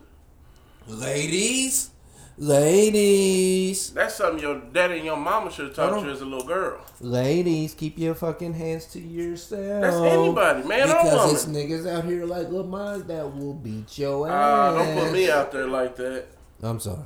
Ladies, ladies, That's something your daddy and your mama should have taught you as a little girl. ladies, keep your fucking hands to yourself. That's anybody, man Because it's niggas out here like Lamont that will beat your Uh, ass. don't put me out there like that. I'm sorry.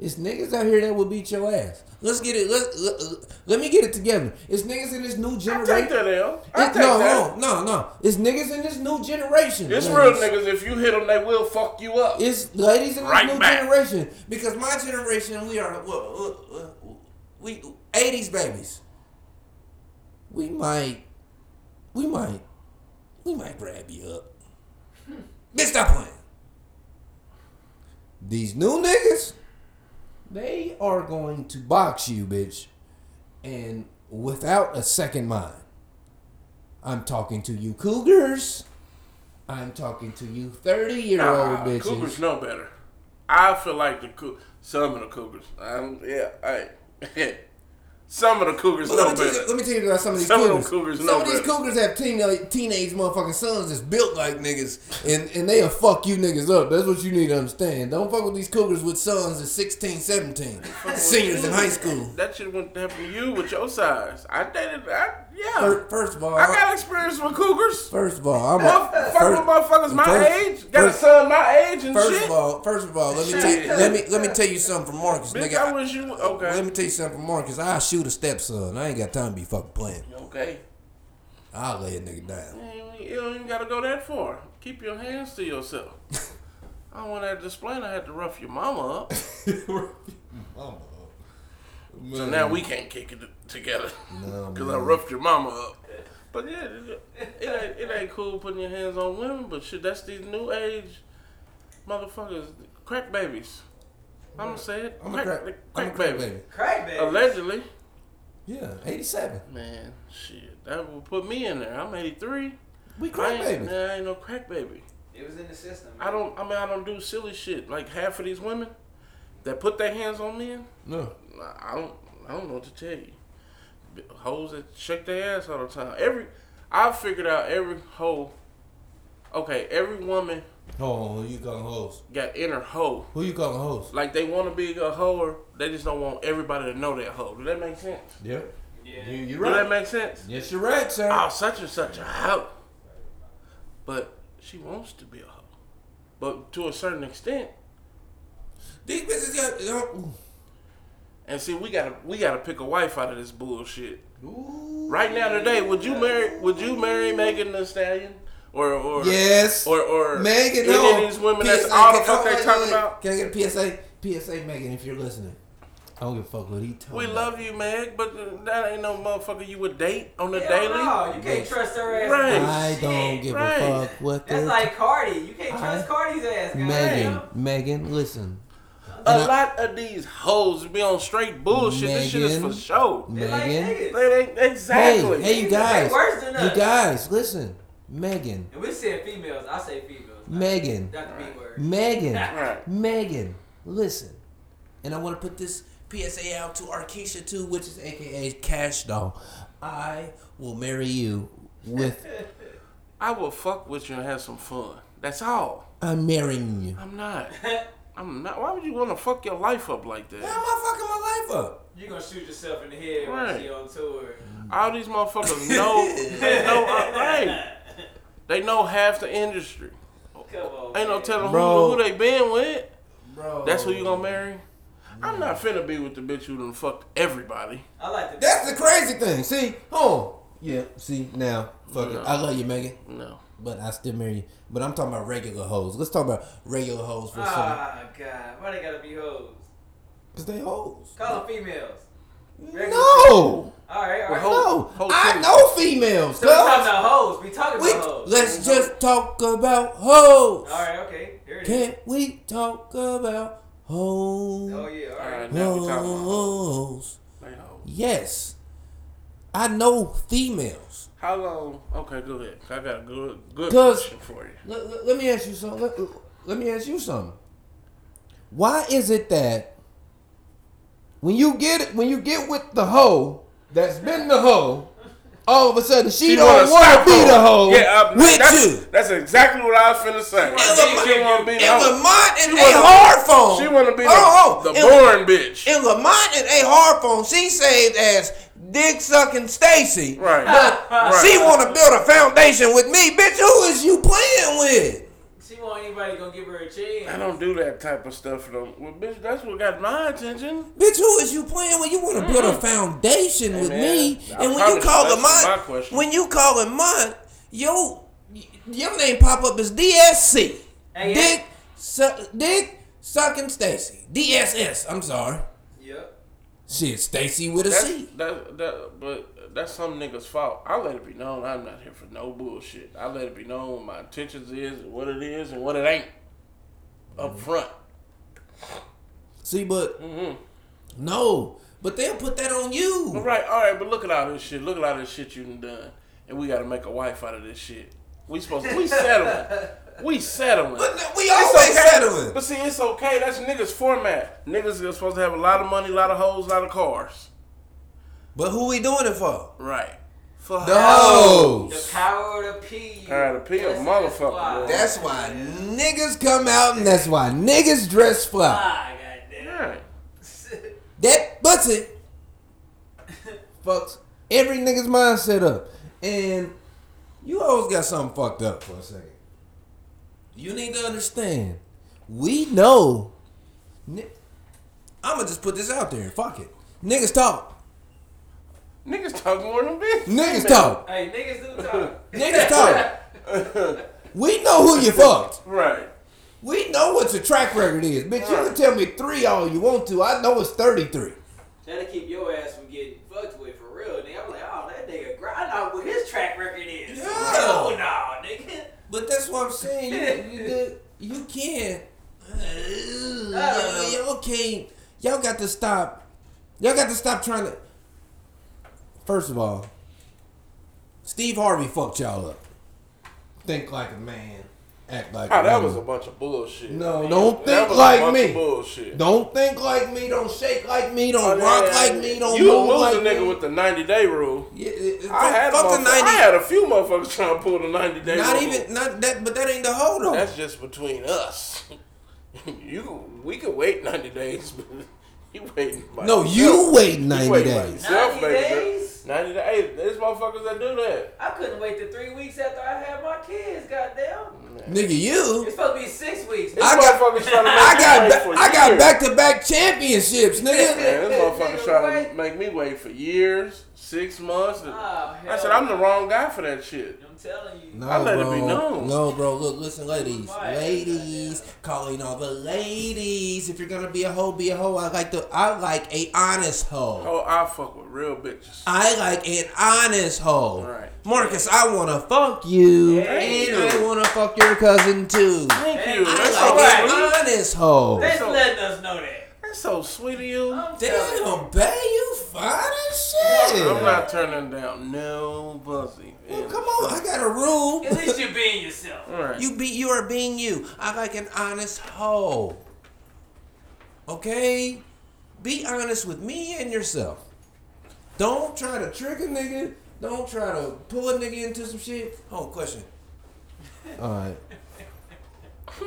It's niggas out here that will beat your ass. Let's get it. Let, let, let me get it together. It's niggas in this new I generation. take that L. I It- take no, that. no, no, no. It's niggas in this new generation. It's ladies. real niggas. If you hit them, they will fuck you up. It's ladies in this Right new back. generation because my generation we are what uh, uh, we eighties babies. We might, we might, we might grab you up. Bitch, stop playing. These new niggas, they are going to box you, bitch, and without a second mind. I'm talking to you, cougars. I'm talking to you, thirty year old Nah, bitches. Cougars know better. I feel like the cou- some of the Cougars. Um, yeah, I some of the Cougars know let, me tell you, better. let me tell you about some of these Some of them cougars. cougars some of these better. cougars have teenage, teenage motherfucking sons that's built like niggas, and, and they'll fuck you niggas up. That's what you need to understand. Don't fuck with these cougars with sons that's 16, 17, seniors in high school. That shit wouldn't happen to you with your size. I dated. I, yeah. Fir- First of all, I got experience with Cougars. first of all, I'm a, fuck with motherfuckers my first- age. Got a first- son my age and First shit. of all, first of all, let me tell you, let me let me tell you something from Marcus, Bitch, nigga. I wish you. Okay. Let me tell you something from Marcus. I shoot a stepson. I ain't got time to be fucking playing. Okay. I'll lay a nigga down. You ain't- don't even gotta go that far. Keep your hands to yourself. I don't want that display. I had to rough your mama up. mama up. So now we can't kick it together. No, Because I roughed your mama up. But yeah, it, it ain't, it ain't cool putting your hands on women, but shit, that's these new age motherfuckers, crack babies. I'm gonna say it. I'm a crack, crack, I'm a crack crack baby. baby. Crack baby. Allegedly. Yeah, 87. Man, shit, that will put me in there. I'm 83. We crack ain't, baby. man, I ain't no crack baby. It was in the system. I don't. I mean, I don't do silly shit. Like half of these women that put their hands on men, No. I don't. I don't know what to tell you. Hoes that shake their ass all the time. Every I figured out every hoe. Okay, every woman Oh, who you calling hoes? got inner hoe. Who you calling hoes? Like they want to be a hoe, they just don't want everybody to know that hoe. Does that make sense? Yep. Yeah. You, you're Does that make sense? Yes, you're right, sir. Oh, such and such a hoe. But she wants to be a hoe. But to a certain extent, These bitches got. Ooh. and see, we gotta we gotta pick a wife out of this bullshit. Ooh. Right now, today, would you marry would you marry Megan Thee Stallion or or Yes. or or Megan, any no. of these women? That's all the fuck they talking about. Can I get a PSA? PSA, Megan, if you're listening. I don't give a fuck what he told We me. love you, Meg, but that ain't no motherfucker you would date on the Hell daily. No, you can't trust her ass. Right. I don't give Right. a fuck what That's the like Cardi. You can't trust I- Cardi's ass. goddamn. Megan. Megan, listen. A lot of these hoes be on straight bullshit. this shit is for show. They like Megan. niggas. They ain't exactly. Hey, hey, you guys. worse than You guys, listen. Megan. And we said females. I say females. not- Megan. Not the B word. Megan. Right. Megan, listen. And I want to put this PSA out to Arkeisha too, which is AKA Cash Doll. I will marry you with. I will fuck with you and have some fun. That's all. I'm marrying you. I'm not. I'm not. Why would you want to fuck your life up like that? How am that? I fucking my life up? You gonna shoot yourself in the head Right. when she on tour. All these motherfuckers know. they know. Uh, right. They know half the industry. Come on. Ain't no telling who, who they been with. Bro. That's who you gonna marry. I'm not finna be with the bitch who done fucked everybody. I like the. That's the crazy thing. See? Oh. Yeah, see, now. Fuck No. it. I love you, Megan. No. But I still marry you. But I'm talking about regular hoes. Let's talk about regular hoes for a second. Ah, God. Why they gotta be hoes? Because they hoes. Call them females. Regular No! All right, all right. Well, No! Whole I know females. So we talking about hoes. We talking We, about hoes. let's just talk about hoes. All right, okay. Here it is. Can we talk about hoes? Oh yeah, all All right. right, now we talking about hoes. Hoes. Hoes. Yes. I know females. How long? Okay, go ahead. I got a good, good 'Cause- question for you. Let, let- let me ask you something. Let, let me ask you something. Why is it that when you get when you get with the hoe that's been the hoe, all of a sudden she, don't wanna want stop to be the hoe Yeah, uh, with that's, you? That's exactly what I was finna say. It was, She wanna be the it hoe. was mine and She a hard phone. She wanna be the, Oh, oh, the it- boring bitch. In Lamont and A hard phone, she saved as dick sucking Stacy. Right. But Right. she want to build a foundation with me, bitch. Who is you playing with? She want anybody gonna give her a chance. I don't do that type of stuff for them. Well, bitch, that's what got my attention. Bitch, who is you playing with? You want to build a foundation with man, me, I and when you promise call you, him my mine, question. when you call him mine, yo, your name pop up as DSC, Hey, Dick, su- Dick sucking Stacy, DSS. I'm sorry, Yep. Shit, Stacy with a That's, C. that, that, but that's some niggas' fault. I let it be known I'm not here for no bullshit. I let it be known what my intentions is, and what it is, and what it ain't. Up front. See, but hmm no, but they'll put that on you. Right, all right, but look at all this shit. Look at all this shit you done done. And we got to make a wife out of this shit. We supposed to, we settling. We settling. But we It's always okay. settling. But see, it's okay. That's niggas' format. Niggas are supposed to have a lot of money, a lot of hoes, a lot of cars. But who we doing it for? Right. For The hoes. The hoes. power of the P. Power of the P, a That's- motherfucker, that's why. boy. That's why niggas come out and that's why niggas dress fly. Why, ah, goddamn. Right. That pussy fucks every nigga's mindset up. And you always got something fucked up for a second. You need to understand. We know. I'ma just put this out there. Fuck it. Niggas talk. Niggas talk more than bitches. Niggas talk. Hey, niggas do talk. Niggas talk. We know who you fucked. Right. We know what your track record is. Bitch, you can tell me three all you want to. I know it's 33. That'll keep your ass from getting fucked with for real, nigga. I'm like, oh, that nigga grind out what his track record is. Yeah. Oh, no, nigga. But that's what I'm saying. You, you, you can't. y'all, y'all can't. Y'all got to stop. Y'all got to stop trying to. First of all, Steve Harvey fucked y'all up. Think like a man, act like Oh, that woman. was a bunch of bullshit. No, don't That think was a like bunch me. Of bullshit. Don't think like me. Don't shake like me. Don't Oh, rock yeah, like me. Don't you move lose like a nigga me. with the 90 day rule. yeah, it- it- I had, fuck the 90. I had a few motherfuckers trying to pull the 90 day not rule. even not that, but that ain't the whole though. That's just between us. you, we could wait 90 days, but you waiting no, yourself. you wait 90 waiting by days. 90 baby girl. days? 90 days. There's motherfuckers that do that. I couldn't wait the three weeks after I had my kids, goddamn. Nigga, you. It's supposed to be six weeks. This I got- motherfuckers trying to make I me got wait ba- for I got years. back to back championships, nigga. Man, this motherfucker's Nigga, trying to make me wait for years, six months. Oh, I said, I'm the wrong guy for that shit. I'm telling you. No, I let it bro. be known. No, bro. Look, listen, ladies, Why? ladies, calling all the ladies. If you're gonna be a hoe, be a hoe. I like the. I like a honest hoe. Oh, I fuck with real bitches. I like an honest hoe. Right. Marcus, I wanna fuck you, Thank and you. I wanna fuck your cousin too. Thank Hey, you. I That's I so like sweet. an honest hoe. Thanks So- for letting us know that. That's so sweet of you. I'm telling you. Damn, babe, you fine as shit. I'm not turning down no pussy. Well, come on, I got a room. At least you're being yourself. All right. You be you are being you. I like an honest hoe. Okay? Be honest with me and yourself. Don't try to trick a nigga. Don't try to pull a nigga into some shit. Oh, question. Alright.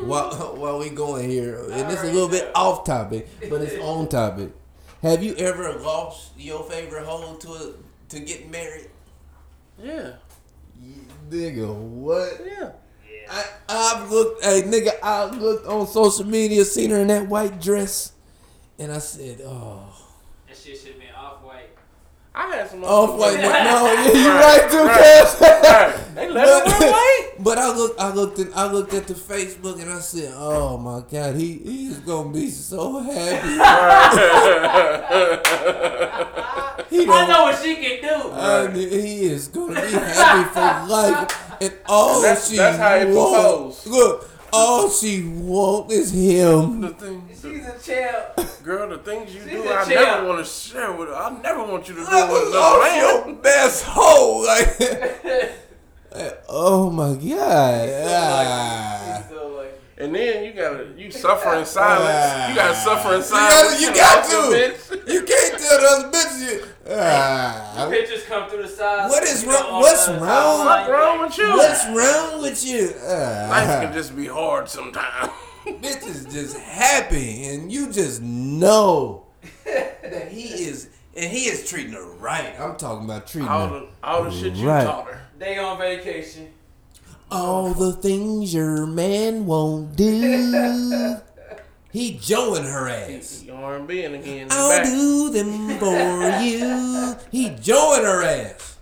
while while we going here, and it's a little bit off topic, but it's on topic. Have you ever lost your favorite hoe to a, to get married? yeah. Nigga, what? Yeah. I, I've looked, hey nigga, I looked on social media, seen her in that white dress, and I said, oh, That shit should have been off white. I had some off white. No, yeah, you Right, right too, right, right. They let it wear white. But I looked, I looked, at, I looked at the Facebook, and I said, oh my god, he he is gonna be so happy. he I don't, know what she can do. I mean, he is gonna be happy for life, and all That's- she that's how he want, proposed. look, all she want is him. the thing, She's a champ. girl, the things you She's do, a I champ. never want to share with. Her. I never want you to do That with was another off man. your best hoe. Like, oh my god. Ah. So, like, And then you gotta you suffer in silence. You gotta suffer in You silence. got, you got to. You can't tell the other bitches. You, ah. pictures come through the side. What is You wrong- what's wrong? What's wrong with you? What's wrong with you? Life Ah. can just be hard sometimes. bitches just happy, and you just know that he is, and he is treating her right. I'm talking about treating all her. the all the shit you Right. taught her. They on vacation. All the things your man won't do. He joeing her ass. R and B and again the I'll back. do them for you. He join her ass.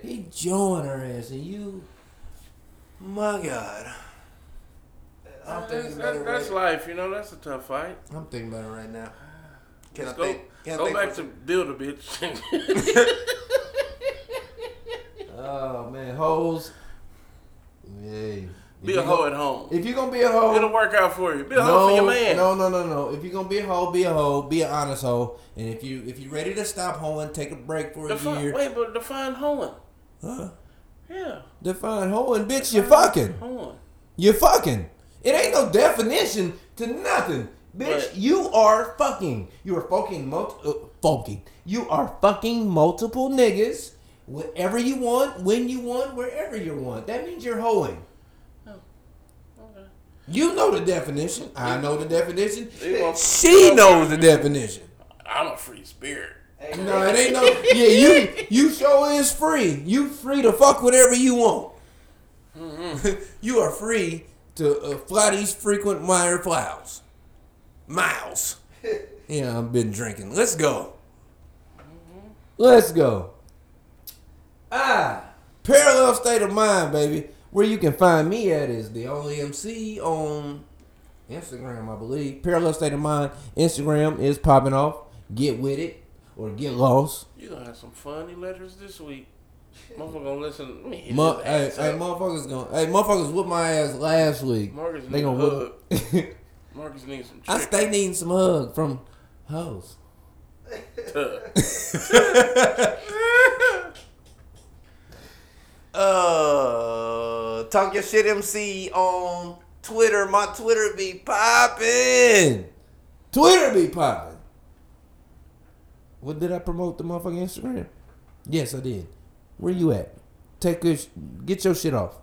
He join her ass, and you, my God. I'm That's, thinking about that, that's right. life, you know. That's a tough fight. I'm thinking about it right now. Can Let's I go think? Can I go think back to build a bitch. Oh man, hoes. Yeah. be a hoe at home. If you're gonna be a hoe, It'll work out for you. Be a hoe for your man. no, no, no, no. If you're gonna be a hoe, be a hoe. Be an honest hoe. And if you if you're ready to stop hoeing, take a break for a Defi- year. wait, but define hoeing. Huh? Yeah. Define hoeing, bitch. You're fucking. Hold on. You fucking. It ain't no definition to nothing. Bitch, But- you are fucking. You are fucking mul- uh, fucking. You are fucking multiple niggas whenever you want, when you want, wherever you want. That means you're hoeing. Okay. You know the definition. I know the definition. She knows the definition. I'm a free spirit. No, it ain't no. Yeah, you you sure is free. You free to fuck whatever you want. you are free to uh, fly these frequent Meyer plows. Miles. Yeah, I've been drinking. Let's go. Let's go. Ah, parallel state of mind, baby. Where you can find me at is the only MC on Instagram, I believe. Parallel state of mind. Instagram is popping off. Get with it or get lost. You gonna have some funny letters this week. Motherfucker gonna listen. Me Mu- hey, ass hey, motherfuckers gonna, hey, motherfuckers whooped my ass last week. Marcus They gonna whoop. Marcus needs some I stay needing some hug from hoes. Uh, talk your shit, MC on Twitter. My Twitter be popping. Twitter be popping. What did I promote the motherfucking Instagram? Yes, I did. Where you at? Take your, get your shit off.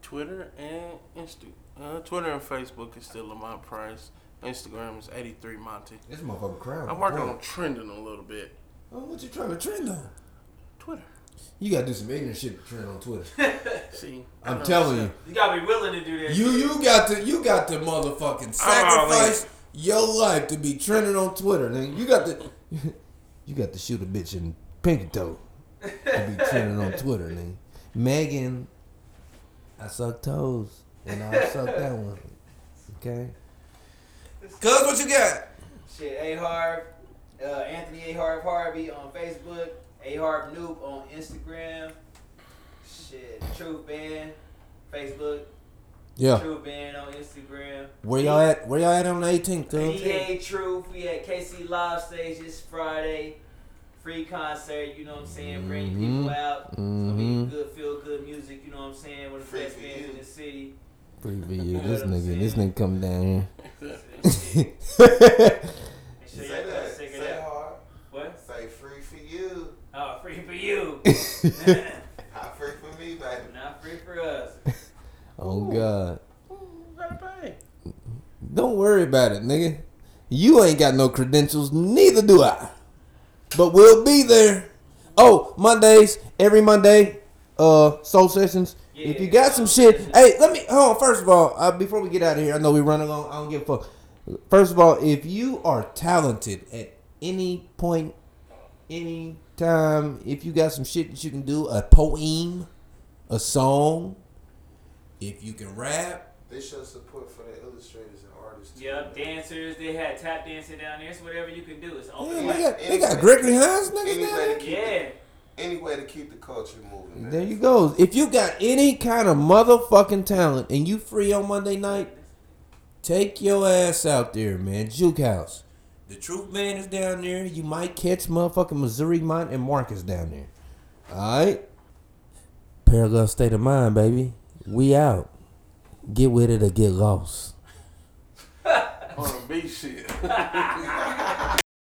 Twitter and Insta. Uh, Twitter and Facebook is still Lamont Price. Instagram is 83 Monty. This motherfucker crown. I'm working on trending a little bit. Oh, what you trying to trend on? Twitter. You gotta do some ignorant shit to trend on Twitter. See, I I'm telling you. You gotta be willing to do that. You shit. you got to you got to motherfucking I'm sacrifice your life to be trending on Twitter. Nigga. You got to you got to shoot a bitch in pinky toe to be trending on Twitter. Nigga. Megan, I suck toes and I suck that one. Okay. Cuz, what you got? Shit, A Harv, uh, Anthony A Harv Harvey on Facebook, A Harv Noob on Instagram. Shit, Truth Band, Facebook, Yeah. Truth Band on Instagram. Where y'all at? Where y'all at on the 18th, cuz? EA Truth, we at KC Live Stage this Friday. Free concert, you know what I'm saying? Bring Mhm. people out. It's gonna be good, feel good music, you know what I'm saying? One of the best for bands in the city. Free video. This what I'm nigga, this nigga come down here. Make sure Say y'all go that. check Say it out. hard. What? Say free for you. Oh, free for you. Not free for me, baby. Not free for us. oh God. Who? Don't worry about it, nigga. You ain't got no credentials, neither do I. But we'll be there. Oh, Mondays, every Monday, uh, soul sessions. if you got some shit, sessions. hey, let me hold on. First of all, uh, before we get out of here, I know we running long. I don't give a fuck. First of all, if you are talented at any point, any time, if you got some shit that you can do, a poem, a song, if you can rap, They show support for the illustrators and artists. too. Yep, dancers. They had tap dancing down there. It's whatever you can do. It's yeah, open. they got, they got Gregory Hines niggas Any down way there. to keep Yeah. the, any way to keep the culture moving. Man. There you go. If you got any kind of motherfucking talent and you free on Monday night, take your ass out there, man. Juke House. The Truth Man is down there. You might catch motherfucking Missouri Mont and Marcus down there. Alright? Parallel state of mind, baby. We out. Get with it or get lost. On the beach shit.